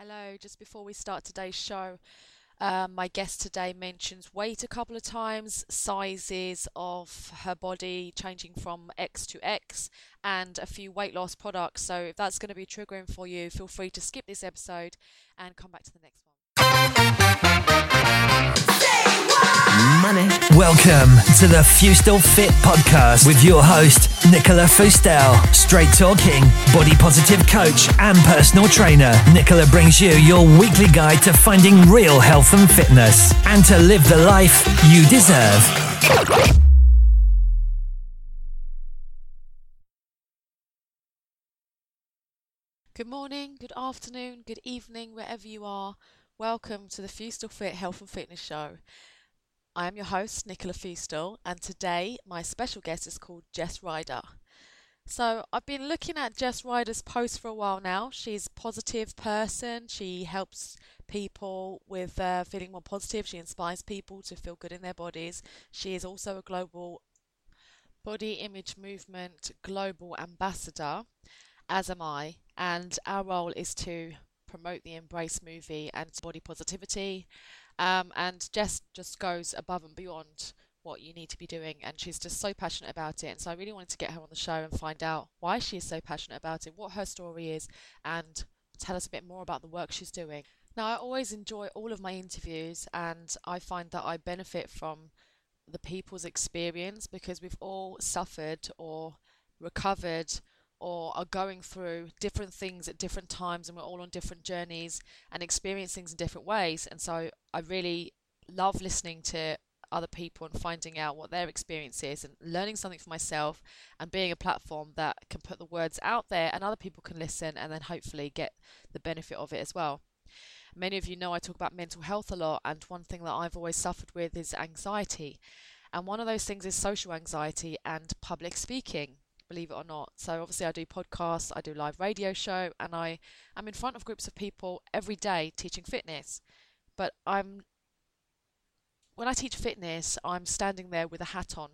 Hello, just before we start today's show, um, my guest today mentions weight a couple of times, sizes of her body changing from X to X, and a few weight loss products. So, if that's going to be triggering for you, feel free to skip this episode and come back to the next one. Welcome to the Fustel Fit podcast with your host, Nicola Fustel. Straight talking, body positive coach, and personal trainer. Nicola brings you your weekly guide to finding real health and fitness and to live the life you deserve. Good morning, good afternoon, good evening, wherever you are. Welcome to the Fustel Fit Health and Fitness Show. I am your host, Nicola Fustel, and today my special guest is called Jess Ryder. So I've been looking at Jess Ryder's posts for a while now. She's a positive person. She helps people with uh, feeling more positive. She inspires people to feel good in their bodies. She is also a global body image movement global ambassador, as am I. And our role is to promote the Embrace movie and body positivity. Um, and Jess just goes above and beyond what you need to be doing, and she's just so passionate about it. And so I really wanted to get her on the show and find out why she is so passionate about it, what her story is, and tell us a bit more about the work she's doing. Now, I always enjoy all of my interviews, and I find that I benefit from the people's experience because we've all suffered or recovered or are going through different things at different times and we're all on different journeys and experience things in different ways and so I really love listening to other people and finding out what their experience is and learning something for myself and being a platform that can put the words out there and other people can listen and then hopefully get the benefit of it as well. Many of you know I talk about mental health a lot and one thing that I've always suffered with is anxiety. And one of those things is social anxiety and public speaking believe it or not. So obviously I do podcasts, I do live radio show, and I am in front of groups of people every day teaching fitness. But I'm when I teach fitness, I'm standing there with a hat on.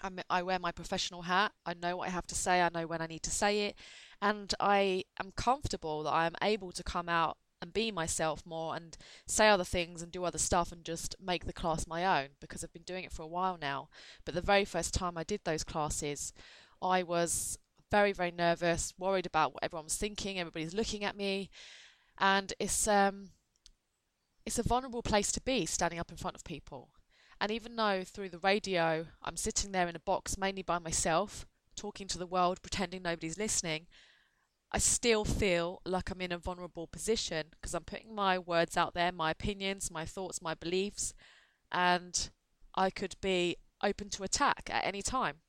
I'm, I wear my professional hat. I know what I have to say. I know when I need to say it, and I am comfortable that I am able to come out and be myself more and say other things and do other stuff and just make the class my own because I've been doing it for a while now. But the very first time I did those classes, I was very, very nervous, worried about what everyone was thinking. Everybody's looking at me, and it's um, it's a vulnerable place to be, standing up in front of people. And even though through the radio I'm sitting there in a box mainly by myself, talking to the world, pretending nobody's listening, I still feel like I'm in a vulnerable position because I'm putting my words out there, my opinions, my thoughts, my beliefs, and I could be open to attack at any time.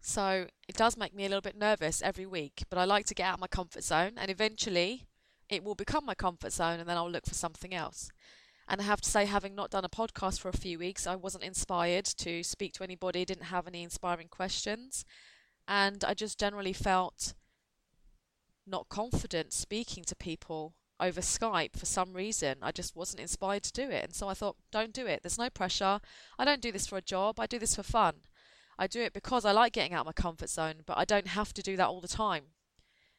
So it does make me a little bit nervous every week, but I like to get out of my comfort zone and eventually it will become my comfort zone and then I'll look for something else. And I have to say, having not done a podcast for a few weeks, I wasn't inspired to speak to anybody, didn't have any inspiring questions, and I just generally felt not confident speaking to people over Skype for some reason. I just wasn't inspired to do it. And so I thought, don't do it. There's no pressure. I don't do this for a job, I do this for fun. I do it because I like getting out of my comfort zone, but I don't have to do that all the time.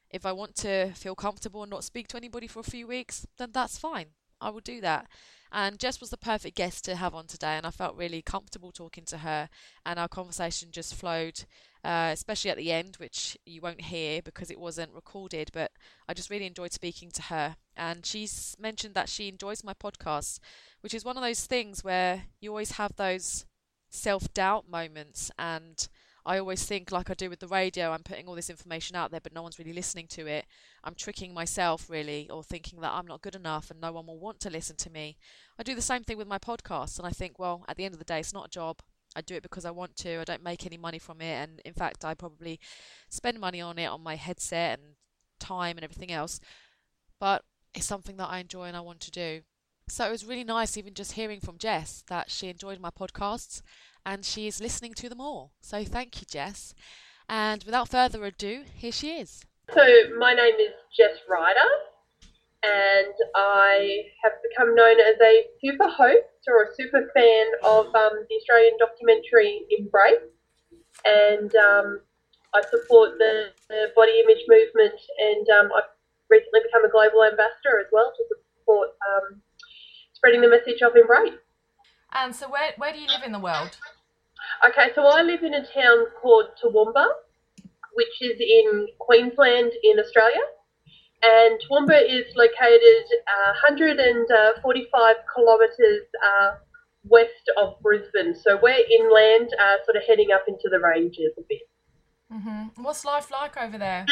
If I want to feel comfortable and not speak to anybody for a few weeks, then that's fine. I will do that. And Jess was the perfect guest to have on today, and I felt really comfortable talking to her. And our conversation just flowed, uh, especially at the end, which you won't hear because it wasn't recorded. But I just really enjoyed speaking to her. And she's mentioned that she enjoys my podcast, which is one of those things where you always have those self doubt moments and I always think like I do with the radio, I'm putting all this information out there, but no one's really listening to it. I'm tricking myself really, or thinking that I'm not good enough and no one will want to listen to me. I do the same thing with my podcast, and I think, well, at the end of the day, it's not a job. I do it because I want to. I don't make any money from it, and in fact, I probably spend money on it on my headset and time and everything else. But it's something that I enjoy and I want to do. So it was really nice, even just hearing from Jess, that she enjoyed my podcasts and she is listening to them all. So thank you, Jess. And without further ado, here she is. So my name is Jess Ryder, and I have become known as a super host or a super fan of um, the Australian documentary Embrace, and um, I support the, the, body image movement, and um, I recently become a global ambassador as well to support um, spreading the message of Embrace. And so, where, where do you live in the world? Okay, so I live in a town called Toowoomba, which is in Queensland in Australia. And Toowoomba is located uh, 145 kilometres uh, west of Brisbane. So we're inland, uh, sort of heading up into the ranges a bit. Mm-hmm. What's life like over there?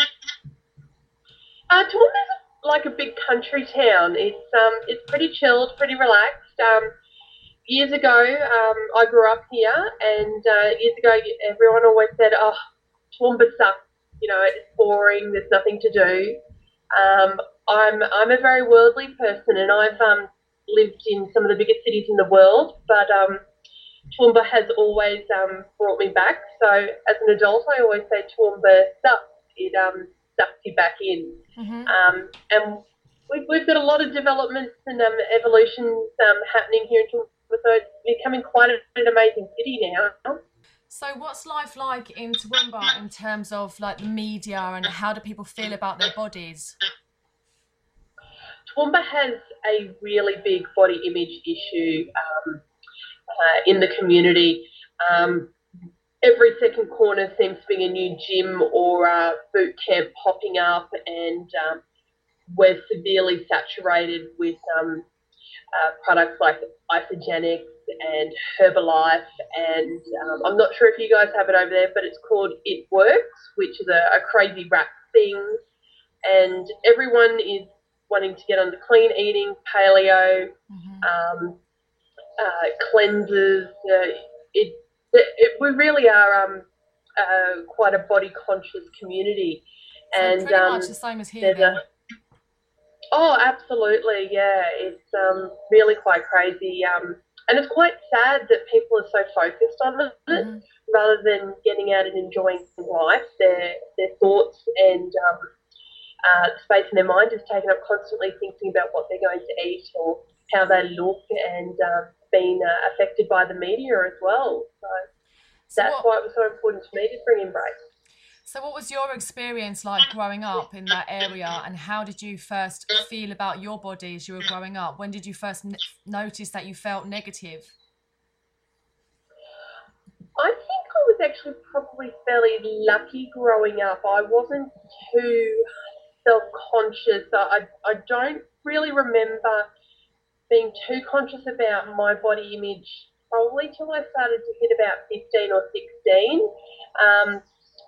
Uh, Toowoomba's like a big country town. It's um, it's pretty chilled, pretty relaxed. Um, years ago, um, I grew up here, and uh, years ago, everyone always said, "Oh, Toowoomba sucks. You know, it's boring. There's nothing to do." Um, I'm I'm a very worldly person, and I've um, lived in some of the biggest cities in the world, but um, Toowoomba has always um, brought me back. So as an adult, I always say Toowoomba sucks. It um, sucks you back in. Mm-hmm. Um, and we've, we've got a lot of developments and um, evolutions um, happening here in Toowoomba, so it's becoming quite an amazing city now. So, what's life like in Toowoomba in terms of like the media and how do people feel about their bodies? Toowoomba has a really big body image issue um, uh, in the community. Um, every second corner seems to be a new gym or a boot camp popping up, and um, we're severely saturated with um, uh, products like Isagenix and Herbalife, and um, I'm not sure if you guys have it over there, but it's called It Works, which is a, a crazy rap thing, and everyone is wanting to get onto clean eating, paleo, Mm-hmm. um, uh, cleanses. Uh, it, it, we really are um, uh, quite a body conscious community, So and pretty um, much the same as here. Then. a oh, absolutely, yeah. It's um, really quite crazy, um, and it's quite sad that people are so focused on it Mhm. rather than getting out and enjoying life. Their their thoughts and um, uh, space in their mind is taken up constantly thinking about what they're going to eat or how they look, and um, being uh, affected by the media as well. So So that's what, why it was so important to me to bring in Embrace. so, what was your experience like growing up in that area, and how did you first feel about your body as you were growing up? When did you first n- notice that you felt negative? I think I was actually probably fairly lucky growing up. I wasn't too self conscious. I, I don't really remember being too conscious about my body image probably till I started to hit about 15 or 16. Um,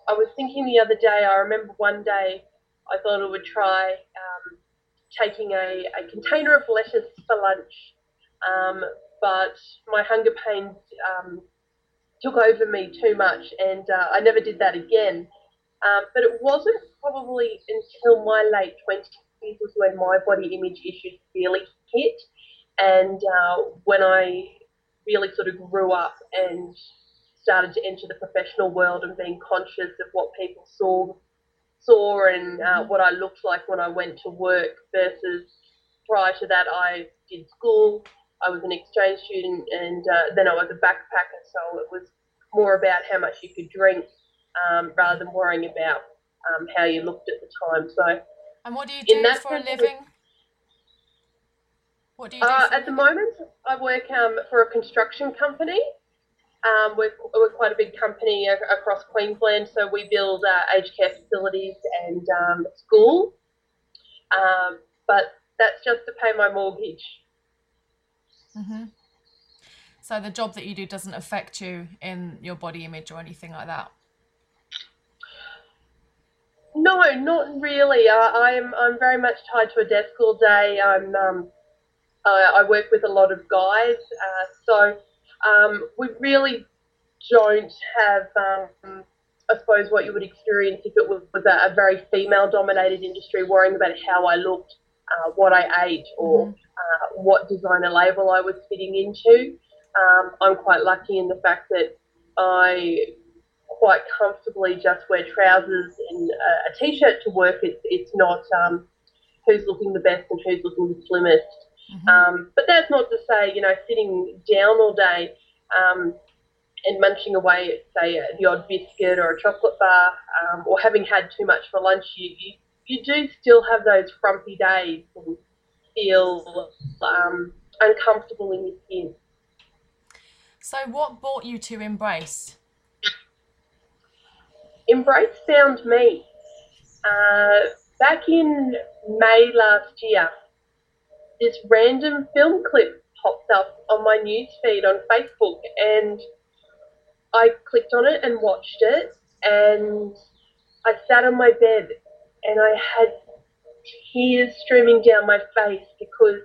I was thinking the other day, I remember one day I thought I would try um, taking a, a container of lettuce for lunch, um, but my hunger pains um, took over me too much, and uh, I never did that again. Um, but it wasn't probably until my late 20s was when my body image issues really hit, and uh, when I really sort of grew up and started to enter the professional world and being conscious of what people saw saw and uh, what I looked like when I went to work versus prior to that I did school I was an exchange student and uh, then I was a backpacker. So it was more about how much you could drink um, rather than worrying about um, how you looked at the time. So And what do you do for a sense, it was- living? What do you do? Uh, at the moment, I work um, for a construction company. Um, we're, we're quite a big company a- across Queensland, so we build uh, aged care facilities and um, schools. Um, but that's just to pay my mortgage. hmm So the job that you do doesn't affect you in your body image or anything like that. No, not really. Uh, I'm I'm very much tied to a desk all day. I'm um, I, I work with a lot of guys, uh, so um, we really don't have, um, I suppose, what you would experience if it was, was a, a very female-dominated industry, worrying about how I looked, uh, what I ate, or Mhm. uh, what designer label I was fitting into. Um, I'm quite lucky in the fact that I quite comfortably just wear trousers and a, a t-shirt to work. It's it's not um, who's looking the best and who's looking the slimmest. Mhm. Um, but that's not to say you know sitting down all day um, and munching away at say the odd biscuit or a chocolate bar, um, or having had too much for lunch, you, you you do still have those frumpy days and feel um, uncomfortable in your skin. So, what brought you to Embrace? Embrace found me. Uh, back in May last year, this random film clip popped up on my news feed on Facebook, and I clicked on it and watched it, and I sat on my bed and I had tears streaming down my face because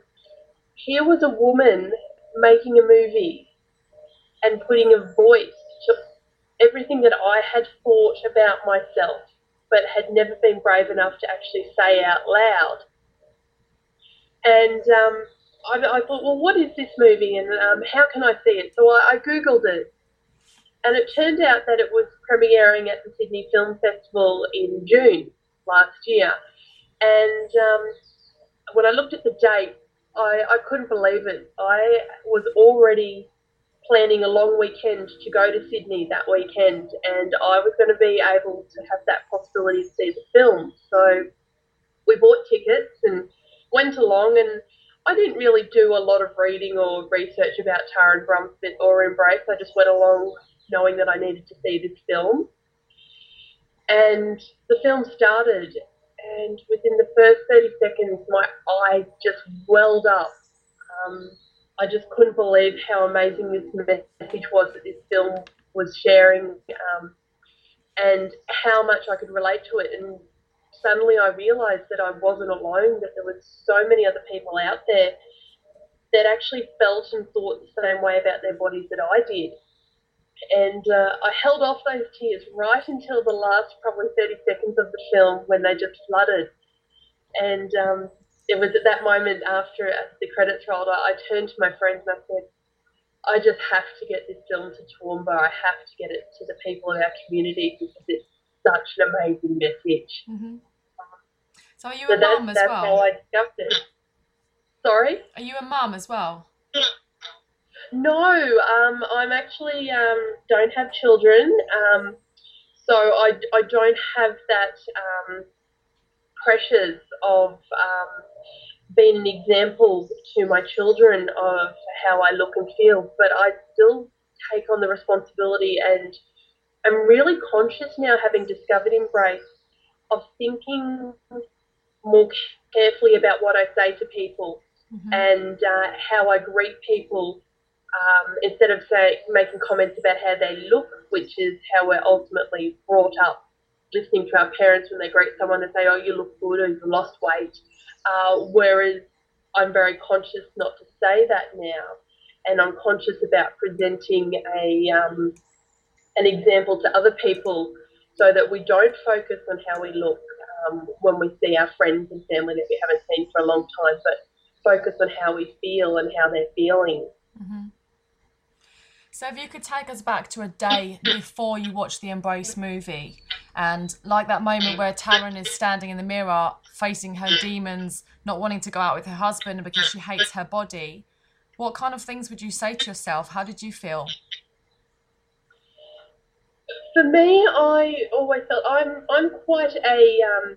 here was a woman making a movie and putting a voice to everything that I had thought about myself but had never been brave enough to actually say out loud. And um, I, I, thought, well, what is this movie and um, how can I see it? So I, I Googled it. And it turned out that it was premiering at the Sydney Film Festival in June last year. And um, when I looked at the date, I, I couldn't believe it. I was already planning a long weekend to go to Sydney that weekend, and I was going to be able to have that possibility to see the film. So we bought tickets and went along, and I didn't really do a lot of reading or research about Taryn Brumfitt or Embrace. I just went along knowing that I needed to see this film. And the film started, and within the first 30 seconds, my eyes just welled up. Um, I just couldn't believe how amazing this message was that this film was sharing, um, and how much I could relate to it. And suddenly, I realised that I wasn't alone; that there were so many other people out there that actually felt and thought the same way about their bodies that I did. And uh, I held off those tears right until the last probably 30 seconds of the film when they just flooded. And um, it was at that moment after the credits rolled, I turned to my friends and I said, I just have to get this film to Toowoomba. I have to get it to the people in our community because it's such an amazing message. Mm-hmm. So are you so a mum as that's well? That's how I discovered it. Sorry? Are you a mum as well? No, um, I'm actually um, don't have children, um, so I, I don't have that um, pressures of um, being an example to my children of how I look and feel, but I still take on the responsibility and I'm really conscious now, having discovered Embrace, of thinking more carefully about what I say to people mm-hmm. and uh, how I greet people um, instead of say, making comments about how they look, which is how we're ultimately brought up, listening to our parents when they greet someone and say, oh, you look good or you've lost weight. Uh, whereas I'm very conscious not to say that now. And I'm conscious about presenting a, um, an example to other people so that we don't focus on how we look um, when we see our friends and family that we haven't seen for a long time, but focus on how we feel and how they're feeling. Mm-hmm. So, if you could take us back to a day before you watched the Embrace movie, and like that moment where Taryn is standing in the mirror, facing her demons, not wanting to go out with her husband because she hates her body, what kind of things would you say to yourself? How did you feel? For me, I always felt I'm I'm quite a um,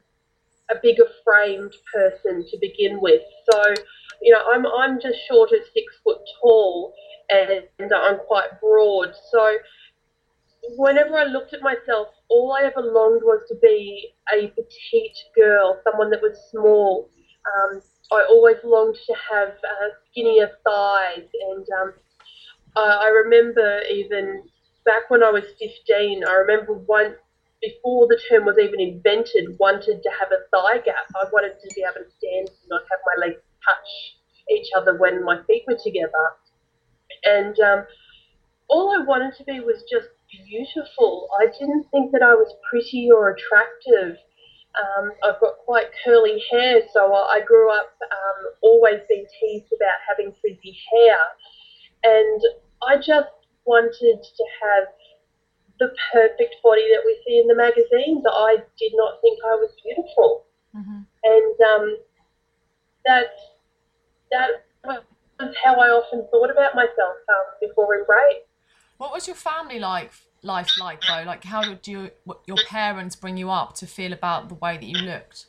a bigger framed person to begin with. So, you know, I'm I'm just short of six foot tall and I'm quite broad. So whenever I looked at myself, all I ever longed was to be a petite girl, someone that was small. Um, I always longed to have uh, skinnier thighs, and um, I, I remember even back when I was 15, I remember once before the term was even invented, wanted to have a thigh gap. I wanted to be able to stand and not have my legs touch each other when my feet were together. And um, all I wanted to be was just beautiful. I didn't think that I was pretty or attractive. Um, I've got quite curly hair, so I grew up um, always being teased about having frizzy hair. And I just wanted to have the perfect body that we see in the magazines. I did not think I was beautiful. Mm-hmm. And um, that, that was how I often thought about myself um, before Embrace. What was your family like? Life like though, like how did you your parents bring you up to feel about the way that you looked?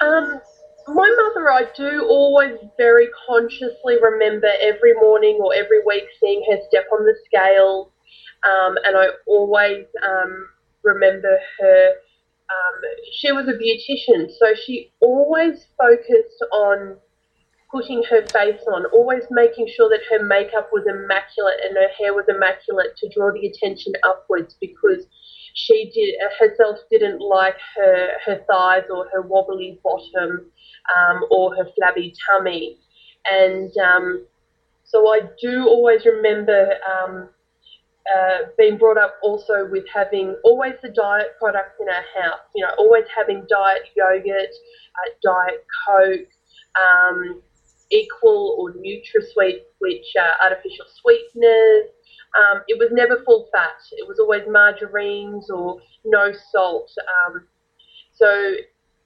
Um, my mother, I do always very consciously remember every morning or every week seeing her step on the scale, um, and I always um, remember her. Um, she was a beautician, so she always focused on putting her face on, always making sure that her makeup was immaculate and her hair was immaculate to draw the attention upwards because she did herself didn't like her her thighs or her wobbly bottom um, or her flabby tummy, and um, so I do always remember. Um, uh, being brought up also with having always the diet products in our house, you know, always having diet yogurt, uh, diet coke, um, equal or NutraSweet, which are artificial sweeteners. Um, it was never full fat. It was always margarines or no salt. Um, so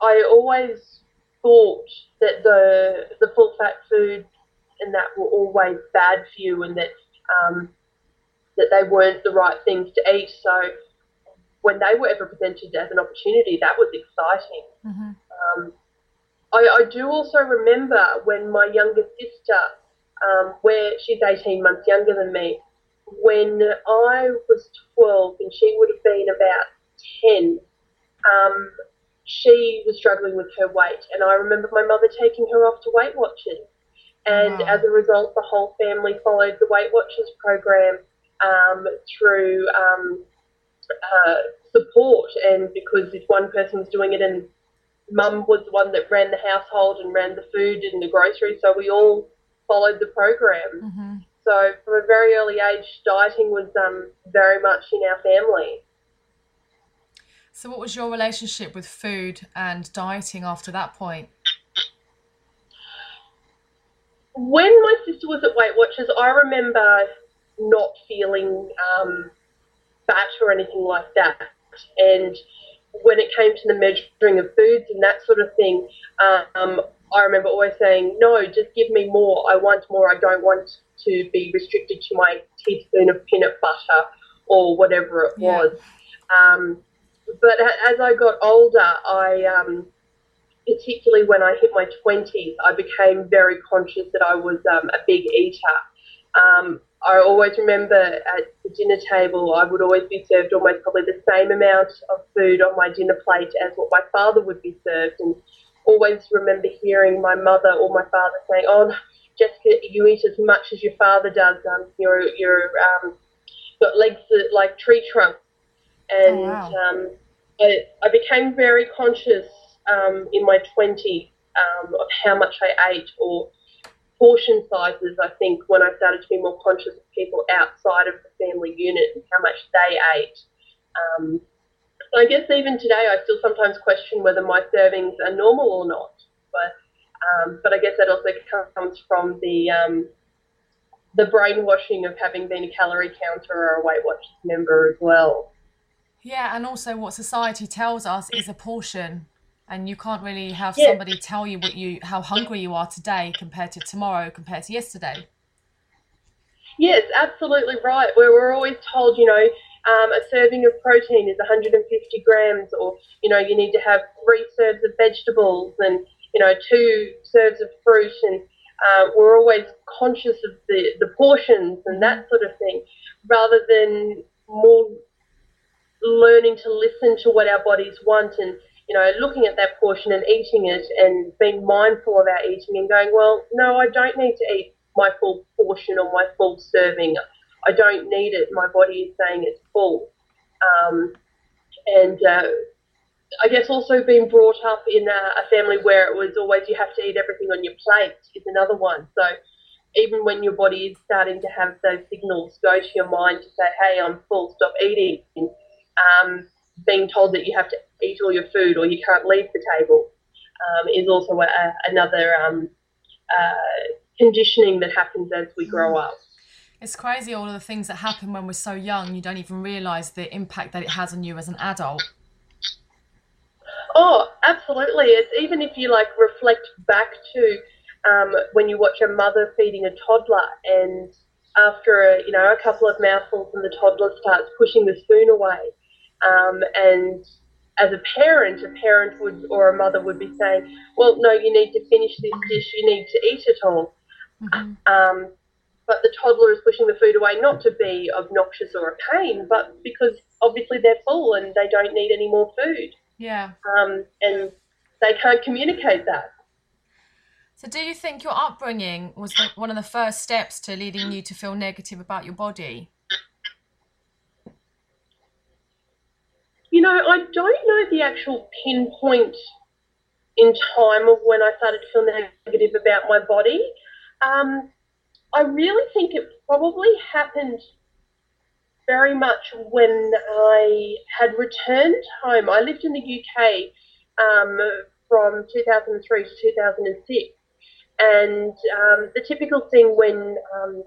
I always thought that the the full fat food and that were always bad for you, and that um, that they weren't the right things to eat. So when they were ever presented as an opportunity, that was exciting. Mm-hmm. Um, I, I, do also remember when my younger sister, um, where she's 18 months younger than me, when I was 12 and she would have been about 10, um, she was struggling with her weight. And I remember my mother taking her off to Weight Watchers. And wow. as a result, the whole family followed the Weight Watchers program um, through um, uh, support. And because if one person was doing it and mum was the one that ran the household and ran the food and the groceries, so we all followed the program. Mm-hmm. So from a very early age, dieting was um, very much in our family. So, what was your relationship with food and dieting after that point? When my sister was at Weight Watchers, I remember not feeling um, fat or anything like that. And when it came to the measuring of foods and that sort of thing, um, I remember always saying, no, just give me more. I want more. I don't want to be restricted to my teaspoon of peanut butter or whatever it yeah. was. Um, but as I got older, I, um, particularly when I hit my 20s, I became very conscious that I was um, a big eater. Um, I always remember at the dinner table, I would always be served almost probably the same amount of food on my dinner plate as what my father would be served. And always remember hearing my mother or my father saying, "Oh, Jessica, you eat as much as your father does. Um, you're you're um, got legs that, like tree trunks." And oh, wow. um, I, I became very conscious um, in my 20s um, of how much I ate or portion sizes, I think, when I started to be more conscious of people outside of the family unit and how much they ate. Um, I guess even today, I still sometimes question whether my servings are normal or not. But um, but I guess that also comes from the um, the brainwashing of having been a calorie counter or a Weight Watchers member as well. Yeah, and also what society tells us is a portion and you can't really have yeah. somebody tell you what you how hungry you are today compared to tomorrow compared to yesterday. Yes absolutely right. Where we're always told you know um, a serving of protein is 150 grams or you know you need to have three serves of vegetables and you know two serves of fruit and uh, we're always conscious of the, the portions and that sort of thing rather than more learning to listen to what our bodies want and you know, looking at that portion and eating it and being mindful of our eating and going, well, no, I don't need to eat my full portion or my full serving. I don't need it. My body is saying it's full. Um, and uh, I guess also being brought up in a, a family where it was always you have to eat everything on your plate is another one. So even when your body is starting to have those signals go to your mind to say, hey, I'm full, stop eating. Um, being told that you have to eat all your food or you can't leave the table um, is also a, another um, uh, conditioning that happens as we grow mm. up. It's crazy all of the things that happen when we're so young. You don't even realise the impact that it has on you as an adult. Oh, absolutely. It's even if you like reflect back to um, when you watch a mother feeding a toddler and after a, you know a couple of mouthfuls and the toddler starts pushing the spoon away um, and as a parent, a parent would or a mother would be saying, "Well, no, you need to finish this dish. You need to eat it all." Mm-hmm. Um, but the toddler is pushing the food away not to be obnoxious or a pain, but because obviously they're full and they don't need any more food. Yeah. Um, and they can't communicate that. So, do you think your upbringing was one of the first steps to leading you to feel negative about your body? You know, I don't know the actual pinpoint in time of when I started to feel negative about my body. Um, I really think it probably happened very much when I had returned home. I lived in the UK um, from 2003 to 2006. And um, the typical thing when um,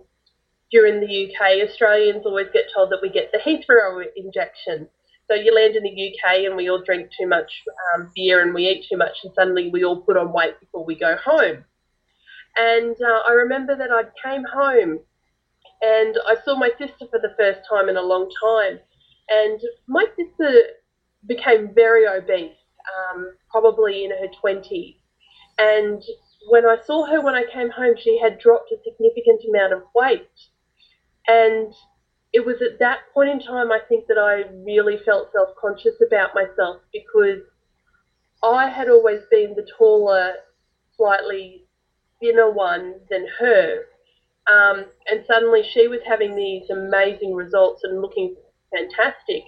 you're in the UK, Australians always get told that we get the Heathrow injection. So you land in the UK and we all drink too much um, beer and we eat too much, and suddenly we all put on weight before we go home. And uh, I remember that I came home and I saw my sister for the first time in a long time. And my sister became very obese, um, probably in her 20s. And when I saw her when I came home, she had dropped a significant amount of weight. And it was at that point in time, I think, that I really felt self conscious about myself because I had always been the taller, slightly thinner one than her. Um, and suddenly she was having these amazing results and looking fantastic.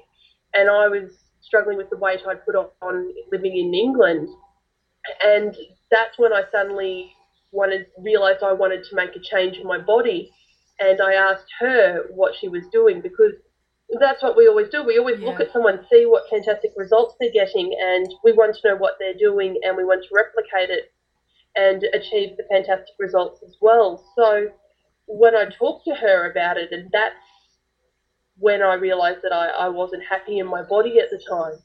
And I was struggling with the weight I'd put off on living in England. And that's when I suddenly wanted, realized I wanted to make a change in my body. And I asked her what she was doing because that's what we always do. We always yeah. look at someone, see what fantastic results they're getting, and we want to know what they're doing and we want to replicate it and achieve the fantastic results as well. So when I talked to her about it, and that's when I realized that I, I wasn't happy in my body at the time.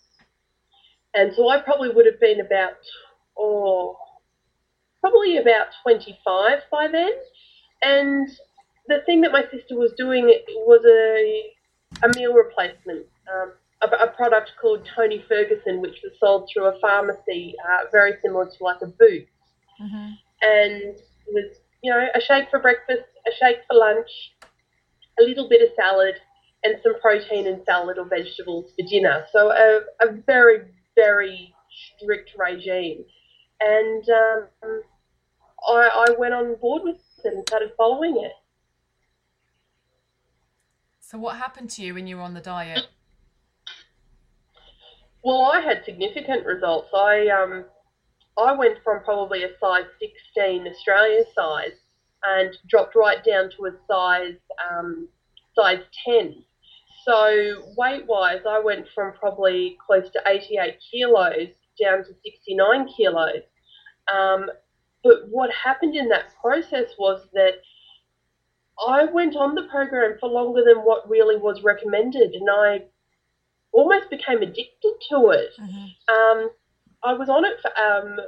And so I probably would have been about, oh, probably about 25 by then. And the thing that my sister was doing was a, a meal replacement, um, a, a, product called Tony Ferguson, which was sold through a pharmacy, uh, very similar to like a Boots. Mm-hmm. And it was, you know, a shake for breakfast, a shake for lunch, a little bit of salad, and some protein and salad or vegetables for dinner. So a, a very, very strict regime. And um, I, I went on board with it and started following it. So what happened to you when you were on the diet? Well, I had significant results. I um, I went from probably a size 16 Australia size and dropped right down to a size um, size 10. So weight wise, I went from probably close to 88 kilos down to 69 kilos. Um, but what happened in that process was that I went on the program for longer than what really was recommended, and I almost became addicted to it. Mm-hmm. Um, I was on it for, um,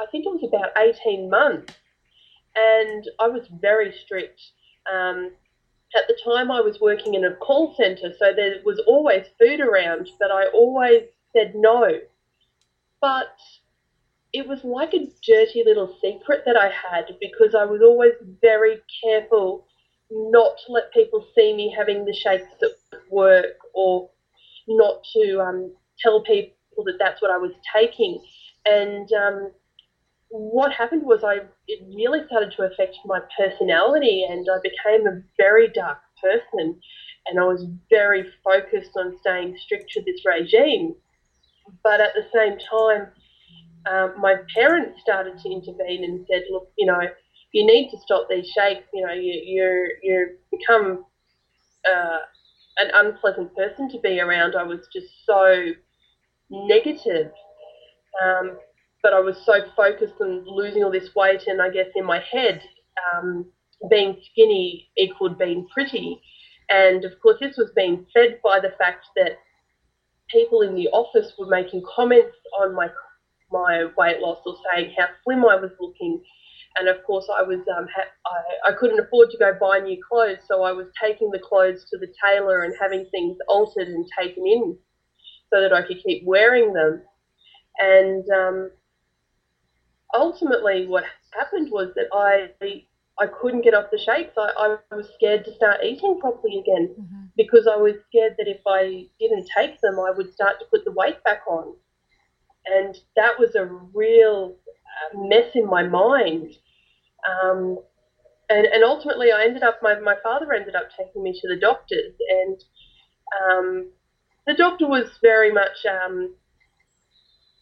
I think it was about 18 months, and I was very strict. Um, at the time, I was working in a call centre, so there was always food around, but I always said no. But it was like a dirty little secret that I had because I was always very careful not to let people see me having the shakes at work or not to um, tell people that that's what I was taking. And um, what happened was I it really started to affect my personality, and I became a very dark person. And I was very focused on staying strict to this regime. But at the same time, um, my parents started to intervene and said, "Look, you know, you need to stop these shakes. You know, you you you become uh, an unpleasant person to be around." I was just so negative. Um, but I was so focused on losing all this weight, and I guess in my head, um, being skinny equaled being pretty. And of course, this was being fed by the fact that people in the office were making comments on my my weight loss or saying how slim I was looking. And of course, I was um, ha- I, I couldn't afford to go buy new clothes, so I was taking the clothes to the tailor and having things altered and taken in. so that I could keep wearing them. And um, ultimately, what happened was that I I couldn't get off the shakes. I, I was scared to start eating properly again mm-hmm. because I was scared that if I didn't take them, I would start to put the weight back on. And that was a real mess in my mind. Um, and, and ultimately, I ended up, my, my father ended up taking me to the doctors, and um, the doctor was very much um,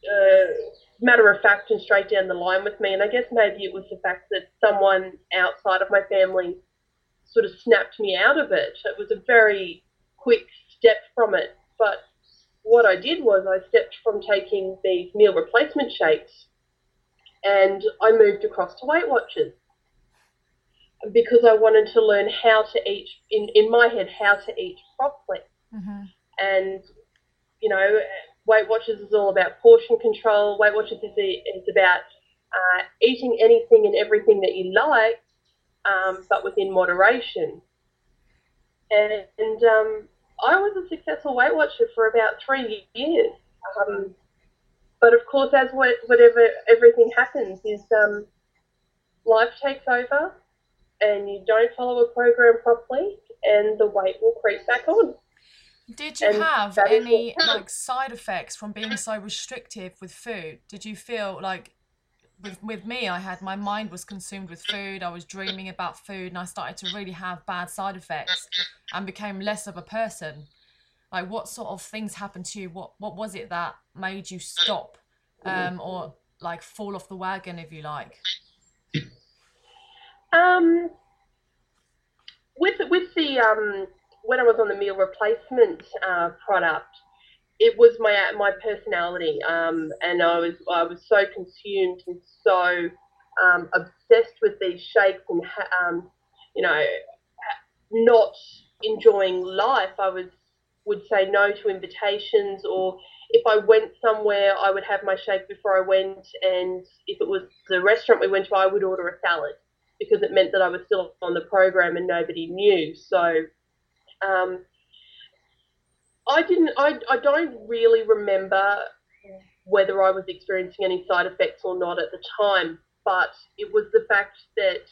uh, matter of fact and straight down the line with me. And I guess maybe it was the fact that someone outside of my family sort of snapped me out of it. It was a very quick step from it. But what I did was I stepped from taking these meal replacement shakes and I moved across to Weight Watchers because I wanted to learn how to eat, in, in my head, how to eat properly. Mm-hmm. And, you know, Weight Watchers is all about portion control. Weight Watchers is, is about uh, eating anything and everything that you like, um, but within moderation. And, and um, I was a successful Weight Watcher for about three years. Um, but of course, as whatever everything happens, is um, life takes over, and you don't follow a program properly, and the weight will creep back on. Did you and have any like side effects from being so restrictive with food? Did you feel like with with me I had my mind was consumed with food, I was dreaming about food and I started to really have bad side effects and became less of a person. Like what sort of things happened to you? What what was it that made you stop um or like fall off the wagon if you like? Um with with the um when I was on the meal replacement uh, product, it was my my personality, um, and I was I was so consumed and so um, obsessed with these shakes and um, you know not enjoying life. I was would say no to invitations, or if I went somewhere, I would have my shake before I went, and if it was the restaurant we went to, I would order a salad because it meant that I was still on the program and nobody knew. So um, I didn't. I, I don't really remember whether I was experiencing any side effects or not at the time, but it was the fact that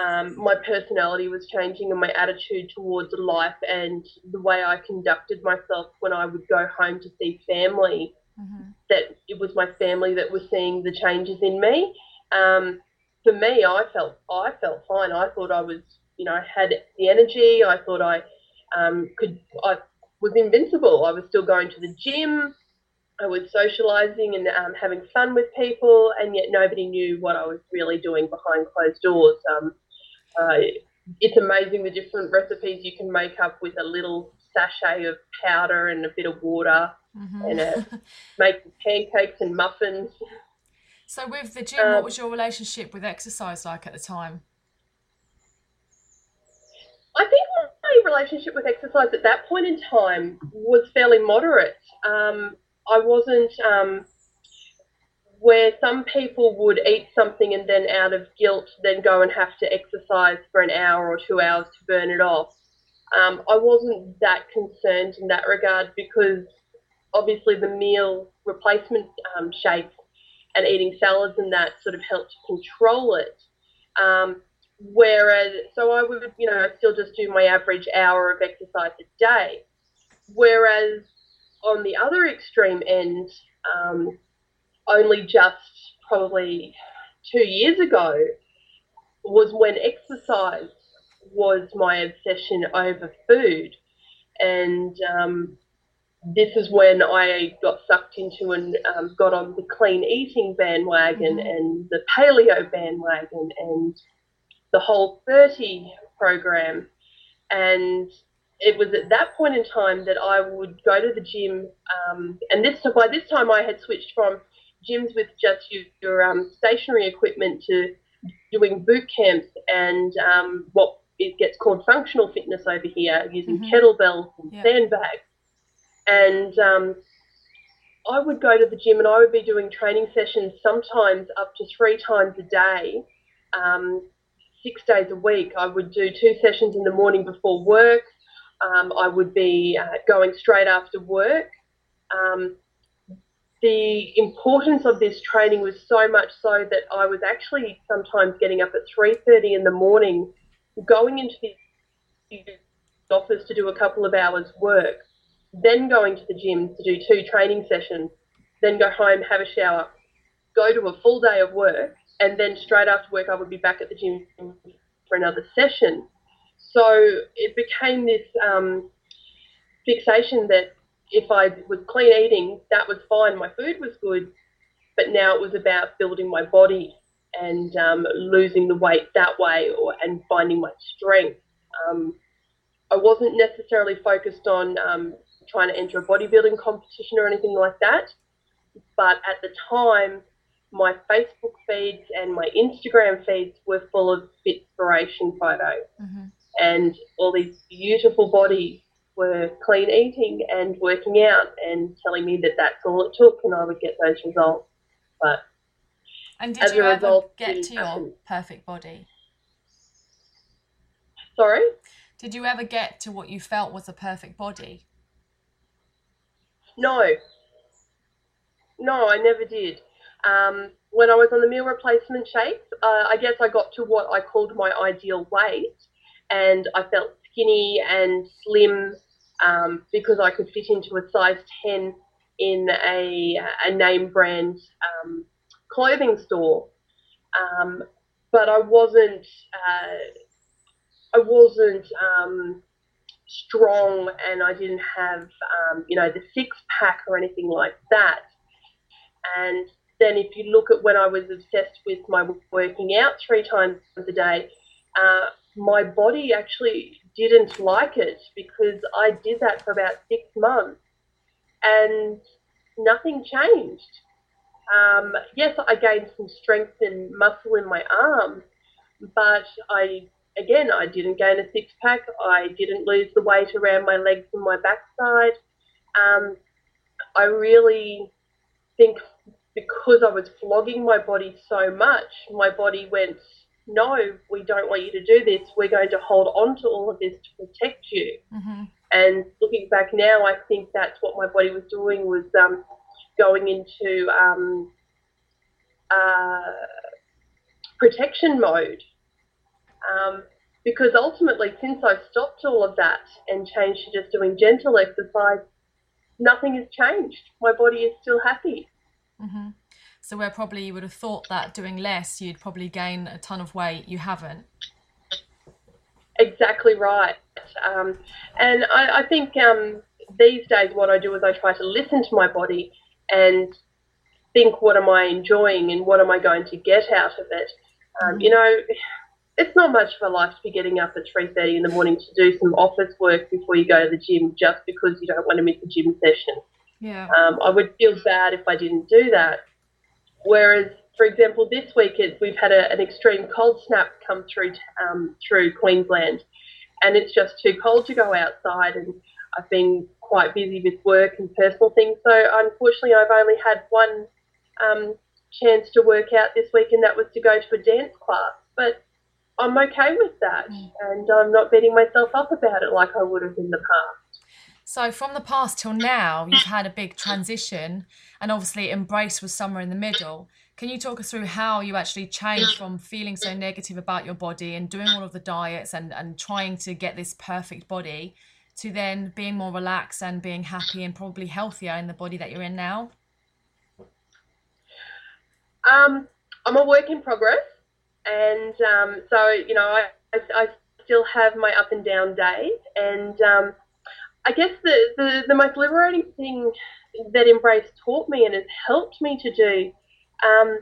um, my personality was changing and my attitude towards life and the way I conducted myself when I would go home to see family. Mm-hmm. That it was my family that was seeing the changes in me. Um, for me, I felt I felt fine. I thought I was you know, had the energy. I thought I um, could, I was invincible. I was still going to the gym. I was socializing and um, having fun with people, and yet nobody knew what I was really doing behind closed doors. Um, uh, it's amazing the different recipes you can make up with a little sachet of powder and a bit of water, mm-hmm. and uh, make pancakes and muffins. So, with the gym, what um, was your relationship with exercise like at the time? I think my relationship with exercise at that point in time was fairly moderate. Um, I wasn't um, where some people would eat something and then, out of guilt, then go and have to exercise for an hour or two hours to burn it off. Um, I wasn't that concerned in that regard because obviously the meal replacement um, shakes and eating salads and that sort of helped control it. Um, Whereas, so I would, you know, still just do my average hour of exercise a day. Whereas on the other extreme end, um, only just probably two years ago was when exercise was my obsession over food. And um, this is when I got sucked into and um, got on the clean eating bandwagon mm-hmm. and the paleo bandwagon and the whole 30 program. And it was at that point in time that I would go to the gym. Um, and this by this time I had switched from gyms with just your, your um, stationary equipment to doing boot camps and um, what it gets called functional fitness over here, using mm-hmm. kettlebells and yeah. sandbags. And um, I would go to the gym and I would be doing training sessions sometimes up to three times a day. Um, six days a week. I would do two sessions in the morning before work. Um, I would be uh, going straight after work. Um, the importance of this training was so much so that I was actually sometimes getting up at 3:30 in the morning, going into the office to do a couple of hours work, then going to the gym to do two training sessions, then go home, have a shower, go to a full day of work, and then straight after work I would be back at the gym for another session. So it became this um, fixation that if I was clean eating, that was fine. My food was good, but now it was about building my body and um, losing the weight that way, or and finding my strength. Um, I wasn't necessarily focused on um, trying to enter a bodybuilding competition or anything like that, but at the time, my Facebook feeds and my Instagram feeds were full of inspiration photos mm-hmm. and all these beautiful bodies were clean eating and working out and telling me that that's all it took and I would get those results. But and did you ever result, get to your perfect body? Sorry? Did you ever get to what you felt was a perfect body? No. No, I never did. Um, when I was on the meal replacement shakes, uh, I guess I got to what I called my ideal weight, and I felt skinny and slim um, because I could fit into a size 10 in a, a name brand um, clothing store. Um, but I wasn't, uh, I wasn't um, strong and I didn't have, um, you know, the six pack or anything like that. And then if you look at when I was obsessed with my working out three times a day, uh, my body actually didn't like it because I did that for about six months and nothing changed. Um, yes, I gained some strength and muscle in my arms, but I, again, I didn't gain a six pack. I didn't lose the weight around my legs and my backside. Um, I really think because I was flogging my body so much, my body went, no, we don't want you to do this. We're going to hold on to all of this to protect you. Mm-hmm. And looking back now, I think that's what my body was doing was um, going into um, uh, protection mode. Um, because ultimately, since I stopped all of that and changed to just doing gentle exercise, nothing has changed. My body is still happy. Mm-hmm. So where probably you would have thought that doing less, you'd probably gain a ton of weight, you haven't. Exactly right. Um, and I, I think um, these days what I do is I try to listen to my body and think what am I enjoying and what am I going to get out of it. Um, you know, it's not much of a life to be getting up at 3.30 in the morning to do some office work before you go to the gym just because you don't want to miss a gym session. Yeah. Um, I would feel bad if I didn't do that. Whereas, for example, this week it, we've had a, an extreme cold snap come through um, through Queensland, and it's just too cold to go outside. And I've been quite busy with work and personal things, so unfortunately, I've only had one um, chance to work out this week, and that was to go to a dance class. But I'm okay with that, mm. and I'm not beating myself up about it like I would have in the past. So, from the past till now, you've had a big transition, and obviously, Embrace was somewhere in the middle. Can you talk us through how you actually changed from feeling so negative about your body and doing all of the diets and, and trying to get this perfect body to then being more relaxed and being happy and probably healthier in the body that you're in now? Um, I'm a work in progress, and um, so you know, I, I, I, still have my up and down days, and um, I guess the, the, the most liberating thing that Embrace taught me and has helped me to do um,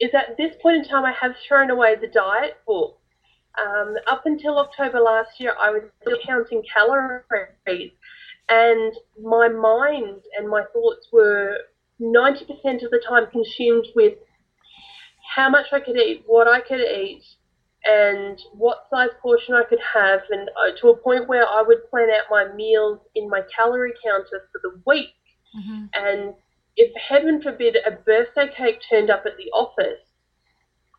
is at this point in time I have thrown away the diet book. Um, up until October last year, I was still counting calories, and my mind and my thoughts were 90% of the time consumed with how much I could eat, what I could eat, and what size portion I could have, and uh, to a point where I would plan out my meals in my calorie counter for the week. Mm-hmm. And if heaven forbid a birthday cake turned up at the office,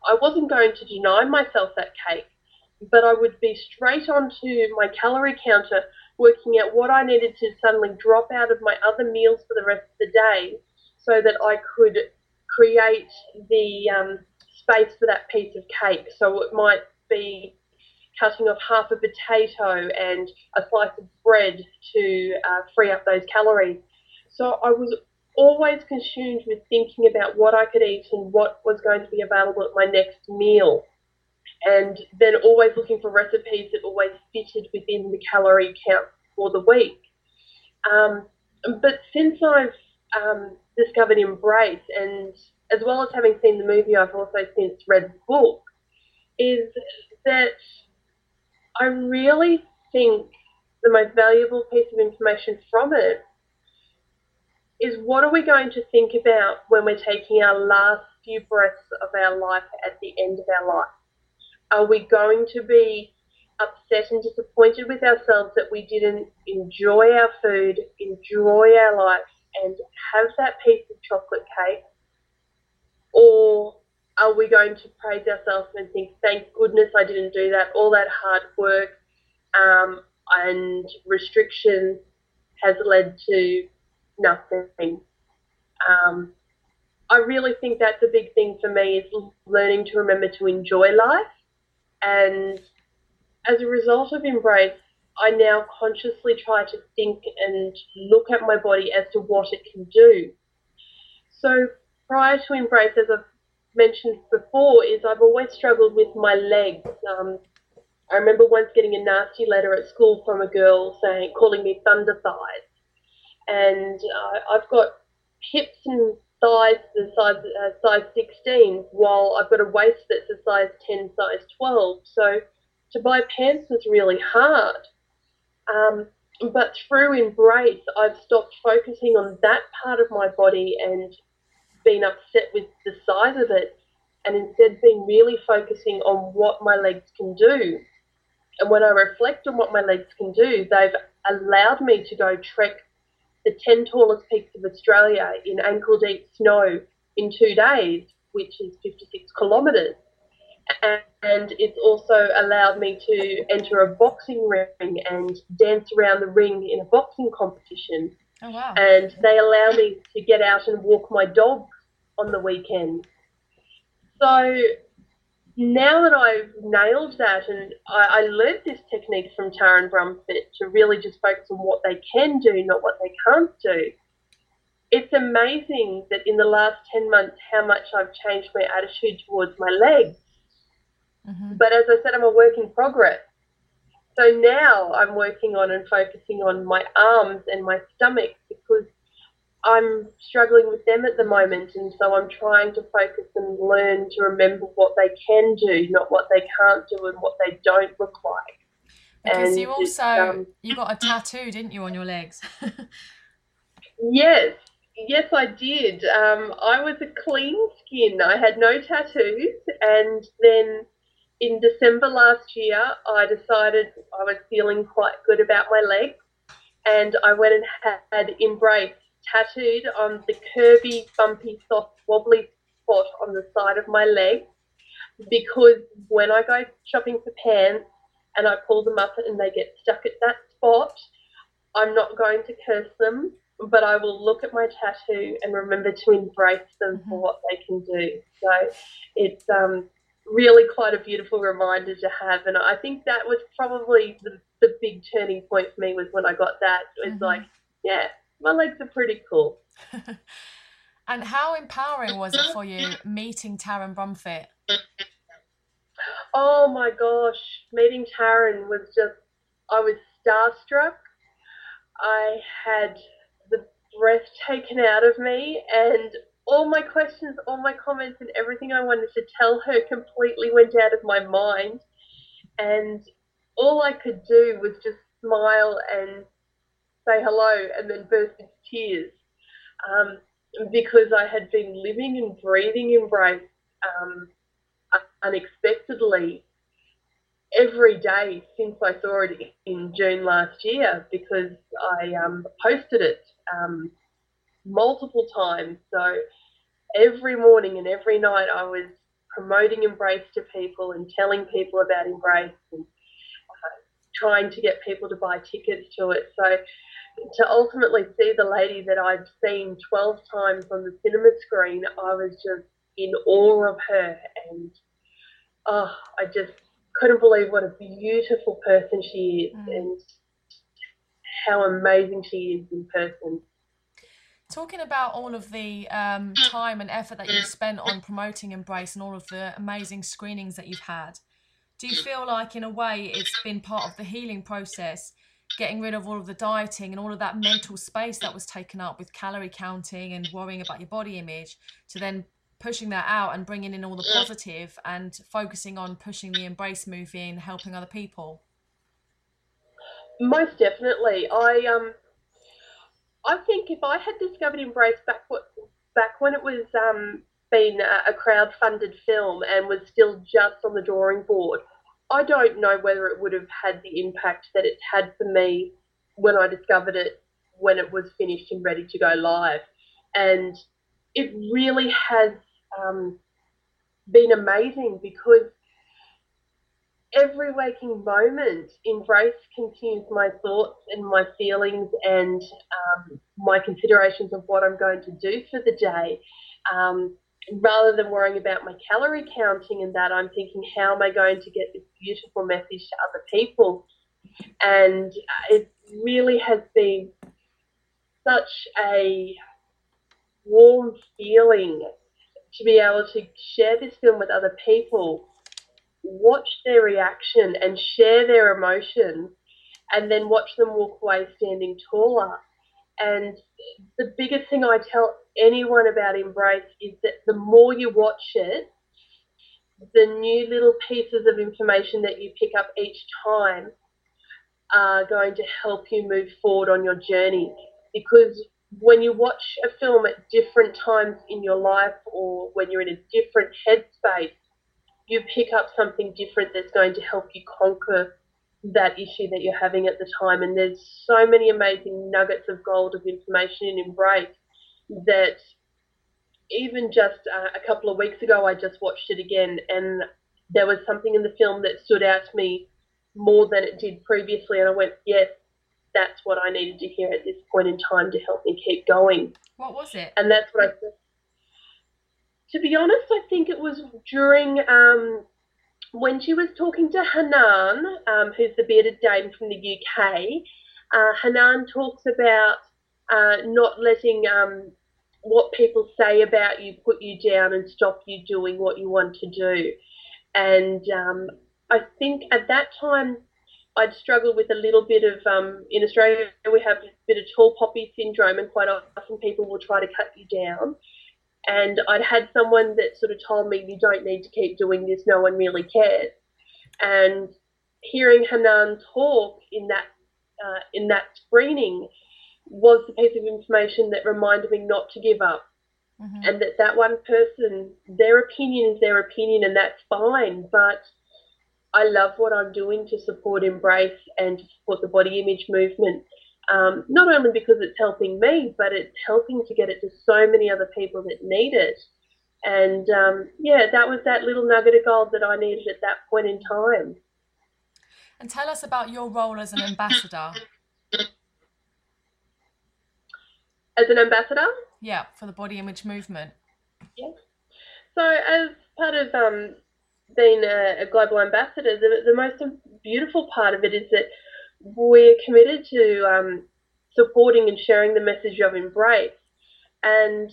I wasn't going to deny myself that cake, but I would be straight onto my calorie counter working out what I needed to suddenly drop out of my other meals for the rest of the day so that I could create the um, space for that piece of cake. So it might be cutting off half a potato and a slice of bread to uh, free up those calories. So I was always consumed with thinking about what I could eat and what was going to be available at my next meal. And then always looking for recipes that always fitted within the calorie count for the week. Um, but since I've um, discovered Embrace, and as well as having seen the movie, I've also since read the book, is that I really think the most valuable piece of information from it is what are we going to think about when we're taking our last few breaths of our life at the end of our life? Are we going to be upset and disappointed with ourselves that we didn't enjoy our food, enjoy our life, and have that piece of chocolate cake? Or are we going to praise ourselves and think, thank goodness I didn't do that, all that hard work um, and restriction has led to nothing. Um, I really think that's a big thing for me is learning to remember to enjoy life. And as a result of Embrace, I now consciously try to think and look at my body as to what it can do. So prior to Embrace, as I've mentioned before, is I've always struggled with my legs. Um, I remember once getting a nasty letter at school from a girl saying, calling me thunder thighs and uh, I've got hips and thighs the size uh, size 16, while I've got a waist that's a size 10, size 12. So to buy pants was really hard. Um, but through Embrace, I've stopped focusing on that part of my body and been upset with the size of it, and instead been really focusing on what my legs can do. And when I reflect on what my legs can do, they've allowed me to go trek the 10 tallest peaks of Australia in ankle deep snow in two days, which is 56 kilometres. And it's also allowed me to enter a boxing ring and dance around the ring in a boxing competition. Oh, wow. And they allow me to get out and walk my dog on the weekend. So now that I've nailed that, and I, I learned this technique from Taryn Brumfitt to really just focus on what they can do, not what they can't do. It's amazing that in the last 10 months, how much I've changed my attitude towards my legs. Mm-hmm. But as I said, I'm a work in progress. So now I'm working on and focusing on my arms and my stomach because I'm struggling with them at the moment, and so I'm trying to focus and learn to remember what they can do, not what they can't do, and what they don't look like. Because and you also um, you got a tattoo, didn't you, on your legs? yes, yes, I did. Um, I was a clean skin. I had no tattoos, and then in December last year, I decided I was feeling quite good about my legs, and I went and had embraced tattooed on the curvy, bumpy, soft, wobbly spot on the side of my leg because when I go shopping for pants and I pull them up and they get stuck at that spot, I'm not going to curse them, but I will look at my tattoo and remember to embrace them mm-hmm. for what they can do. So it's um, really quite a beautiful reminder to have. And I think that was probably the, the big turning point for me was when I got that. It was mm-hmm. like, yeah, my legs are pretty cool. and how empowering was it for you meeting Taryn Brumfitt? Oh my gosh, meeting Taryn was just, I was starstruck. I had the breath taken out of me, and all my questions, all my comments, and everything I wanted to tell her completely went out of my mind. And all I could do was just smile and say hello and then burst into tears um, because I had been living and breathing embrace um, unexpectedly every day since I saw it in June last year because I um, posted it um, multiple times. So every morning and every night I was promoting Embrace to people and telling people about Embrace and trying to get people to buy tickets to it. So to ultimately see the lady that I'd seen 12 times on the cinema screen, I was just in awe of her. And oh, I just couldn't believe what a beautiful person she is mm. and how amazing she is in person. Talking about all of the um, time and effort that you've spent on promoting Embrace and all of the amazing screenings that you've had, do you feel like, in a way, it's been part of the healing process, getting rid of all of the dieting and all of that mental space that was taken up with calorie counting and worrying about your body image, to then pushing that out and bringing in all the positive and focusing on pushing the Embrace movie and helping other people? Most definitely. I um I think if I had discovered Embrace back back when it was um, been a, a crowd-funded film and was still just on the drawing board, I don't know whether it would have had the impact that it's had for me when I discovered it when it was finished and ready to go live. And it really has um, been amazing because every waking moment, embrace continues my thoughts and my feelings and um, my considerations of what I'm going to do for the day. Um, rather than worrying about my calorie counting and that, I'm thinking, how am I going to get this beautiful message to other people? And it really has been such a warm feeling to be able to share this film with other people watch their reaction and share their emotions and then watch them walk away standing taller. And the biggest thing I tell anyone about Embrace is that the more you watch it, the new little pieces of information that you pick up each time are going to help you move forward on your journey. Because when you watch a film at different times in your life or when you're in a different headspace, you pick up something different that's going to help you conquer that issue that you're having at the time. And there's so many amazing nuggets of gold of information in Embrace that even just uh, a couple of weeks ago, I just watched it again, and there was something in the film that stood out to me more than it did previously. And I went, yes, that's what I needed to hear at this point in time to help me keep going. What was it? And that's what I to be honest, I think it was during um, when she was talking to Harnaam, um, who's the bearded dame from the UK. Uh, Harnaam talks about uh, not letting um, what people say about you put you down and stop you doing what you want to do. And um, I think at that time, I'd struggled with a little bit of, um, in Australia, we have a bit of tall poppy syndrome, and quite often people will try to cut you down. And I'd had someone that sort of told me, you don't need to keep doing this, no one really cares. And hearing Harnaam talk in that, uh, in that screening was the piece of information that reminded me not to give up. Mm-hmm. And that that one person, their opinion is their opinion, and that's fine. But I love what I'm doing to support Embrace and to support the body image movement um, not only because it's helping me, but it's helping to get it to so many other people that need it. And um, yeah, that was that little nugget of gold that I needed at that point in time. And tell us about your role as an ambassador. As an ambassador? Yeah, for the body image movement. Yeah. So, as part of um, being a, a global ambassador, the, the most beautiful part of it is that we're committed to um, supporting and sharing the message of embrace. And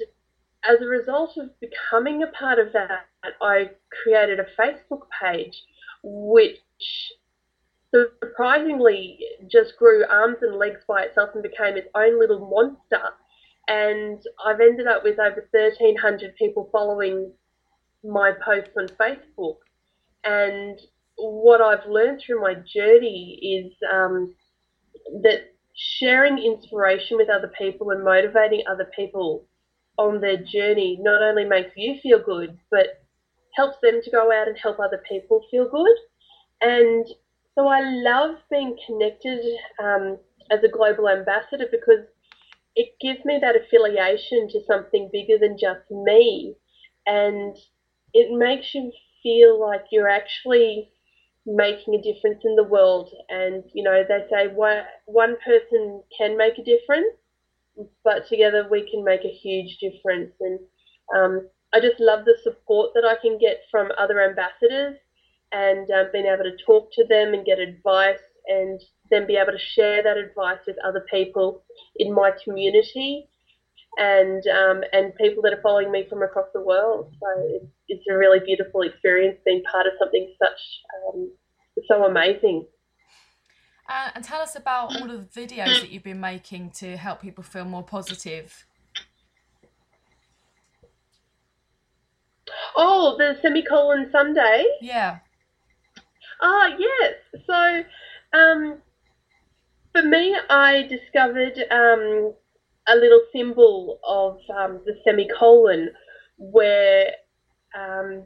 as a result of becoming a part of that, I created a Facebook page which surprisingly just grew arms and legs by itself and became its own little monster. And I've ended up with over 1,300 people following my posts on Facebook. And what I've learned through my journey is um, that sharing inspiration with other people and motivating other people on their journey not only makes you feel good, but helps them to go out and help other people feel good. And so I love being connected um, as a global ambassador because it gives me that affiliation to something bigger than just me. And it makes you feel like you're actually making a difference in the world. And, you know, they say one, one person can make a difference, but together we can make a huge difference. And um, I just love the support that I can get from other ambassadors and um, being able to talk to them and get advice and then be able to share that advice with other people in my community and um, and people that are following me from across the world. So it's, it's a really beautiful experience being part of something such um, so amazing. Uh, and tell us about all of the videos that you've been making to help people feel more positive. Oh, the semicolon Sunday. Yeah. Ah, yes. So, um, for me, I discovered um, a little symbol of um, the semicolon where um,